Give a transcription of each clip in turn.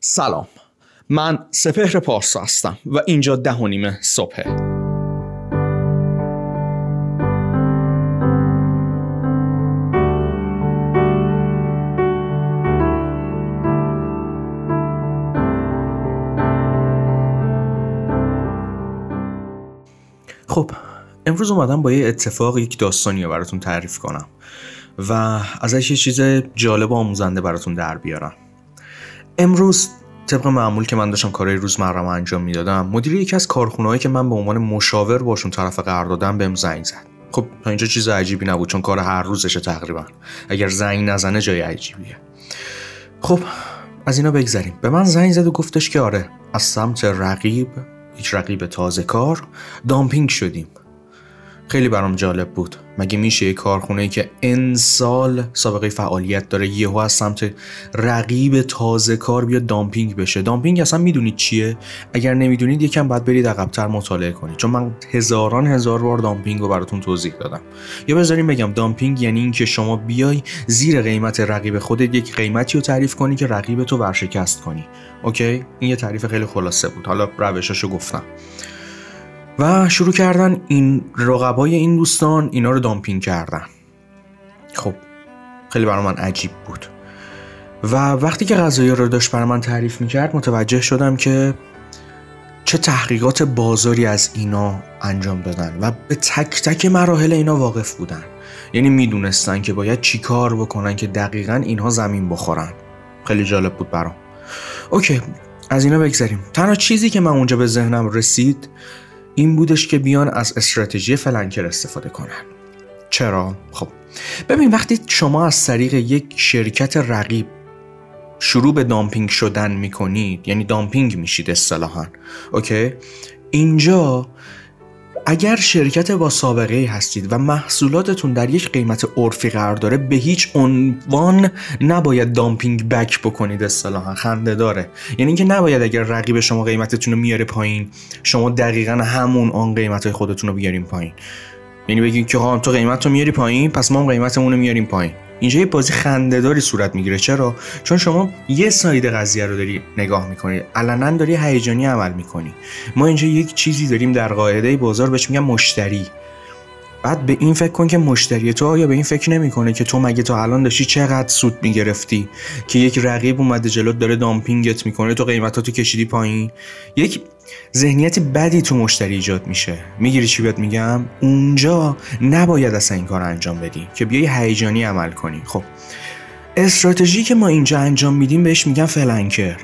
سلام. من سپهر پارسا هستم و اینجا ده و نیمه صبحه. خب امروز اومدم با یه اتفاق یک داستانی براتون تعریف کنم و ازش یه چیز جالب آموزنده براتون در بیارم. امروز طبق معمول که من داشتم کارهای روزمرم انجام می‌دادم مدیر یکی از کارخونه‌هایی که من به عنوان مشاور باشون طرف قراردادم بهم زنگ زد. خب تا اینجا چیز عجیبی نبود چون کار هر روزشه تقریبا. اگر زنگ نزنه جای عجیبیه. خب از اینا بگذریم. به من زنگ زد و گفتش که آره از سمت رقیب یک رقیب تازه کار دامپینگ شدیم. خیلی برام جالب بود. مگه میشه یه کارخونه که n سال سابقه فعالیت داره یهو از سمت رقیب تازه کار بیاد دامپینگ بشه؟ دامپینگ اصلا می‌دونید چیه؟ اگر نمی‌دونید یکم باید برید عقبتر مطالعه کنید. چون من هزاران هزار بار دامپینگ رو براتون توضیح دادم. یا بذاریم بگم دامپینگ یعنی اینکه شما بیای زیر قیمت رقیب خودت یک قیمتی رو تعریف کنی که رقیب تو ورشکست کنی. okay؟ این یه تعریف خیلی خلاصه بود. حالا روشاشو گفتم. و شروع کردن این رقبای این دوستان اینا رو دامپینگ کردن. خب خیلی برای من عجیب بود. و وقتی که غذایی رو داشت برای من تعریف می‌کرد متوجه شدم که چه تحقیقات بازاری از اینا انجام دادن و به تک تک مراحل اینا واقف بودن. یعنی می‌دونستن که باید چی کار بکنن که دقیقا اینها زمین بخورن. خیلی جالب بود برام. okay از اینا بگذاریم تنها چیزی که من اونجا به ذهنم رسید این بودش که بیان از استراتژی flanker استفاده کنن چرا؟ خب ببین وقتی شما از طریق یک شرکت رقیب شروع به دامپینگ شدن می‌کنید یعنی دامپینگ میشید اصطلاحا okay اینجا اگر شرکت با سابقه هستید و محصولاتتون در یک قیمت عرفی قرار داره به هیچ عنوان نباید دامپینگ بک بکنید اصطلاحا. خنده داره. یعنی اینکه نباید اگر رقیب شما قیمتتون رو میاره پایین شما دقیقا همون آن قیمت های خودتون رو بیاریم پایین. یعنی بگید که ها تو قیمت رو میاری پایین پس ما هم قیمتمون رو میاریم پایین. اینجا یه بازی خندهداری صورت می‌گیره. چرا؟ چون شما یه ساید قضیه رو داری نگاه می‌کنی. علنا داری هیجانی عمل می‌کنی. ما اینجا یک چیزی داریم در قاعده بازار بهش میگن مشتری. بعد به این فکر کن که مشتری تو آیا به این فکر نمی‌کنه که تو مگه تا الان داشتی چقدر سود می‌گرفتی؟ که یک رقیب اومده جلوت داره دامپینگت می‌کنه تو قیمتاتو کشیدی پایین؟ یک ذهنیت بدی تو مشتری ایجاد میشه. می‌گیری چی بهت میگم؟ اونجا نباید اصلا این کار انجام بدی. که بیای هیجانی عمل کنی. خب استراتژی که ما اینجا انجام میدیم بهش میگن فلنکر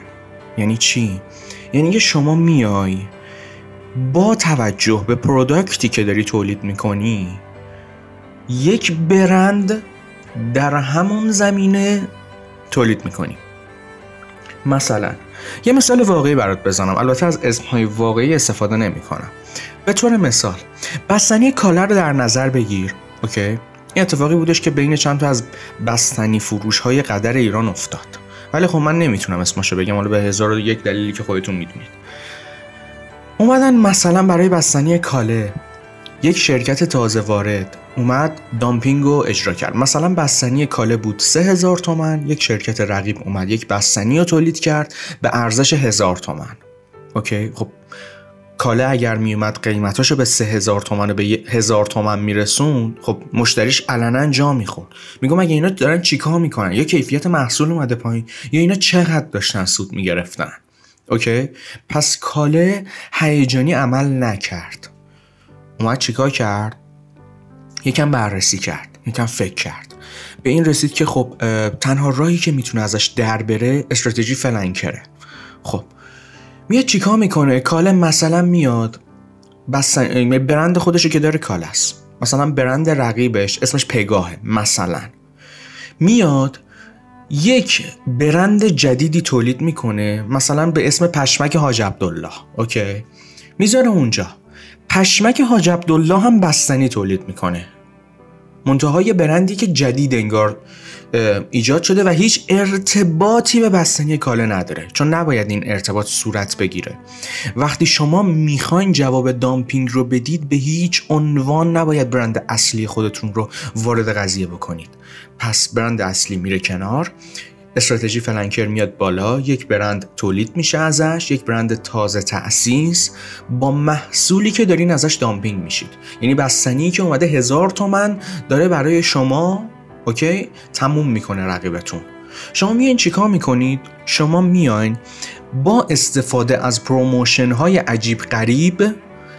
یعنی چی؟ یعنی شما میای با توجه به product ی که داری تولید می‌کنی یک برند در همون زمینه تولید می‌کنی. مثلا یه مثال واقعی برات بزنم. البته از اسمهای واقعی استفاده نمی کنم به طور مثال بستنی کاله رو در نظر بگیر. okay؟ این اتفاقی بودش که بین چند تا از بستنی فروش های قدر ایران افتاد. ولی خب من نمی‌تونم اسمشو بگم. حالا به هزار و یک دلیلی که خودتون می‌دونید. اومدن مثلا برای بستنی کاله. یک شرکت تازه وارد اومد دامپینگ رو اجرا کرد. مثلا بستنی کاله بود سه هزار تومن یک شرکت رقیب اومد یک بستنی رو تولید کرد به ارزش هزار تومن. اوکی خب کاله اگر میومد قیمتاش رو به سه هزار تومن و به هزار تومن میرسون خب مشتریش علنا جا می‌خورد. میگم اگه اینا دارن چیکار می‌کنن؟ یا کیفیت محصول اومده پایین. یا اینا چقدر داشتن سود می‌گرفتن؟ اوکی؟ پس کاله هیجانی عمل نکرد. اومد چیکار کرد؟ یکم بررسی کرد یکم فکر کرد. به این رسید که خب تنها راهی که می‌تونه ازش در بره استراتژی فلنکره خب میاد چیکار می‌کنه؟ کاله مثلا میاد بس برند خودشو که داره کاله است. مثلا برند رقیبش اسمش پگاهه مثلا. میاد یک برند جدیدی تولید می‌کنه مثلا به اسم پشمک حاج عبدالله اوکی؟ می‌ذاره اونجا. پشمک حاج عبدالله هم بستنی تولید می‌کنه. منتهای برندی که جدید انگار ایجاد شده و هیچ ارتباطی به بستنی کاله نداره چون نباید این ارتباط صورت بگیره. وقتی شما می‌خواین جواب دامپینگ رو بدید به هیچ عنوان نباید برند اصلی خودتون رو وارد قضیه بکنید. پس برند اصلی میره کنار. استراتژی flanker میاد بالا یک برند تولید میشه ازش یک برند تازه تأسیس. با محصولی که دارین ازش دامپینگ میشید. یعنی بستنی که اومده هزار تومن داره برای شما okay تموم می‌کنه رقیبتون. شما میاین چیکار می‌کنید؟ شما میاین با استفاده از promotion های عجیب غریب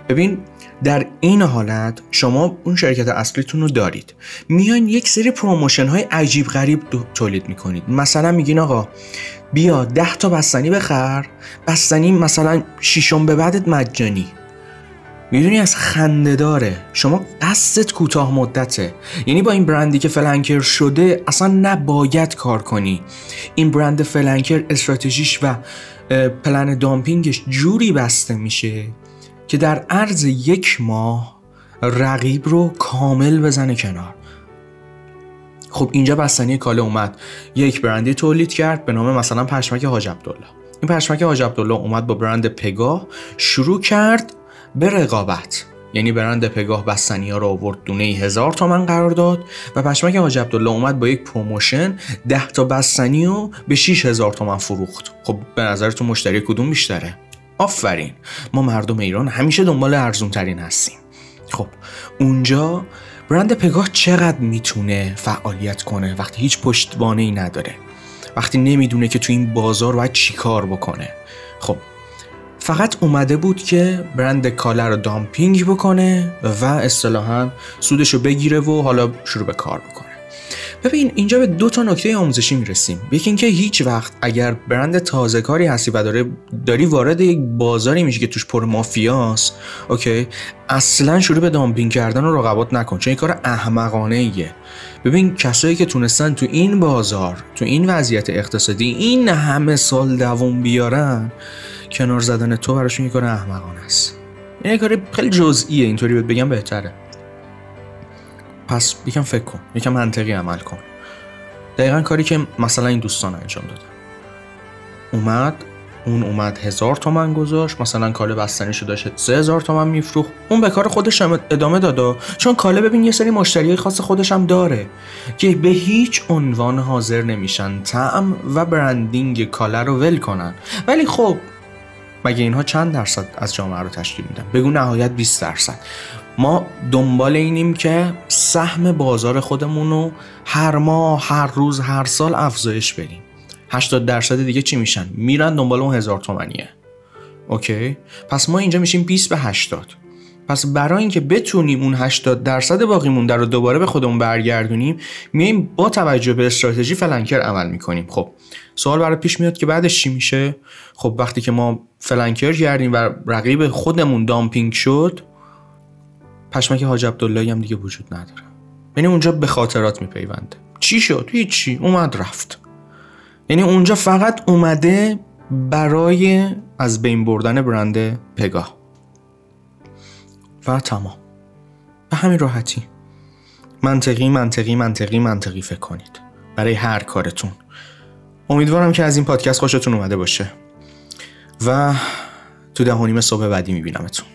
ببین در این حالت شما اون شرکت اصلیتون رو دارید. میان یک سری promotion های عجیب غریب تولید می‌کنید. مثلا میگین آقا بیا ده تا بستنی بخر. بستنی مثلا شیشم به بعدت مجانی. می‌دونی از خنده داره. شما قصدت کوتاه مدته. یعنی با این برندی که flanker شده اصلا نباید کار کنی. این برند flanker استراتژیش و پلن دامپینگش جوری بسته میشه که در عرض یک ماه رقیب رو کامل بزنه کنار. خب اینجا بستنی کاله اومد. یک برندی تولید کرد به نام مثلا پشمک حاج عبدالله. این پشمک حاج عبدالله اومد با برند پگاه شروع کرد به رقابت. یعنی برند پگاه بستنی ها رو آورد دونه هزار تومن قرار داد و پشمک حاج عبدالله اومد با یک promotion ده تا بستنی رو به 6 هزار تومن فروخت. خب به نظرتون مشتری کدوم بیشتره؟ آفرین. ما مردم ایران همیشه دنبال ارزون ترین هستیم. خب اونجا برند پگاه چقدر می‌تونه فعالیت کنه وقتی هیچ پشتوانه ای نداره؟ وقتی نمی‌دونه که تو این بازار باید چی کار بکنه؟ خب فقط اومده بود که برند کاله رو دامپینگ بکنه و اصطلاحا سودش رو بگیره و حالا شروع به کار بکنه. ببین اینجا به دو تا نکته آموزشی می‌رسیم. یکی اینکه هیچ وقت اگر برند تازه کاری هستی و داره داری وارد یک بازاری میشی که توش پر مافیاست اوکی؟ اصلا شروع به دامپینگ کردن و رقابت نکن چون این کار احمقانه ایه ببین کسایی که تونستن تو این بازار تو این وضعیت اقتصادی این همه سال دووم بیارن کنار زدن تو براشون یک کار احمقانه است. این کار خیلی جزئیه اینطوری بگم بهتره. پس یکم فکر کن یکم منطقی عمل کن. دقیقا کاری که مثلا این دوستان انجام دادن. اومد اون اومد هزار تومن گذاشت مثلا کاله بستنیشو داشت سه هزار تومن میفروخت. اون به کار خودش ادامه دادا چون کاله ببین یه سری مشتری خاص خودش هم داره که به هیچ عنوان حاضر نمیشن تعم و برندینگ کاله رو ول کنن. ولی خب مگه اینها چند درصد از جامعه رو تشکیل میدن؟ بگو نهایت 20 درصد. ما دنبال اینیم که سهم بازار خودمون رو هر ماه هر روز هر سال افزایش بدیم. 80 درصد دیگه چی میشن؟ میرن دنبال اون هزار تومنیه اوکی؟ پس ما اینجا میشیم 20 به 80 پس برای اینکه بتونیم اون 80 درصد باقی مونده رو دوباره به خودمون برگردونیم میایم با توجه به استراتژی فلنکر عمل می‌کنیم. خب سوال برای پیش میاد که بعدش چی میشه؟ خب وقتی که ما فلنکر کردیم و رقیب خودمون دامپینگ شد پشمک حاج عبدالله هم دیگه وجود نداره. یعنی اونجا به خاطرات میپیونده چی شد؟ هیچی. اومد رفت. یعنی اونجا فقط اومده برای از بین بردن برند پگاه. و تمام. به همین راحتی. منطقی منطقی منطقی منطقی فکر کنید. برای هر کارتون. امیدوارم که از این پادکست خوشتون اومده باشه. و تو ده صبح بعدی میبینمتون.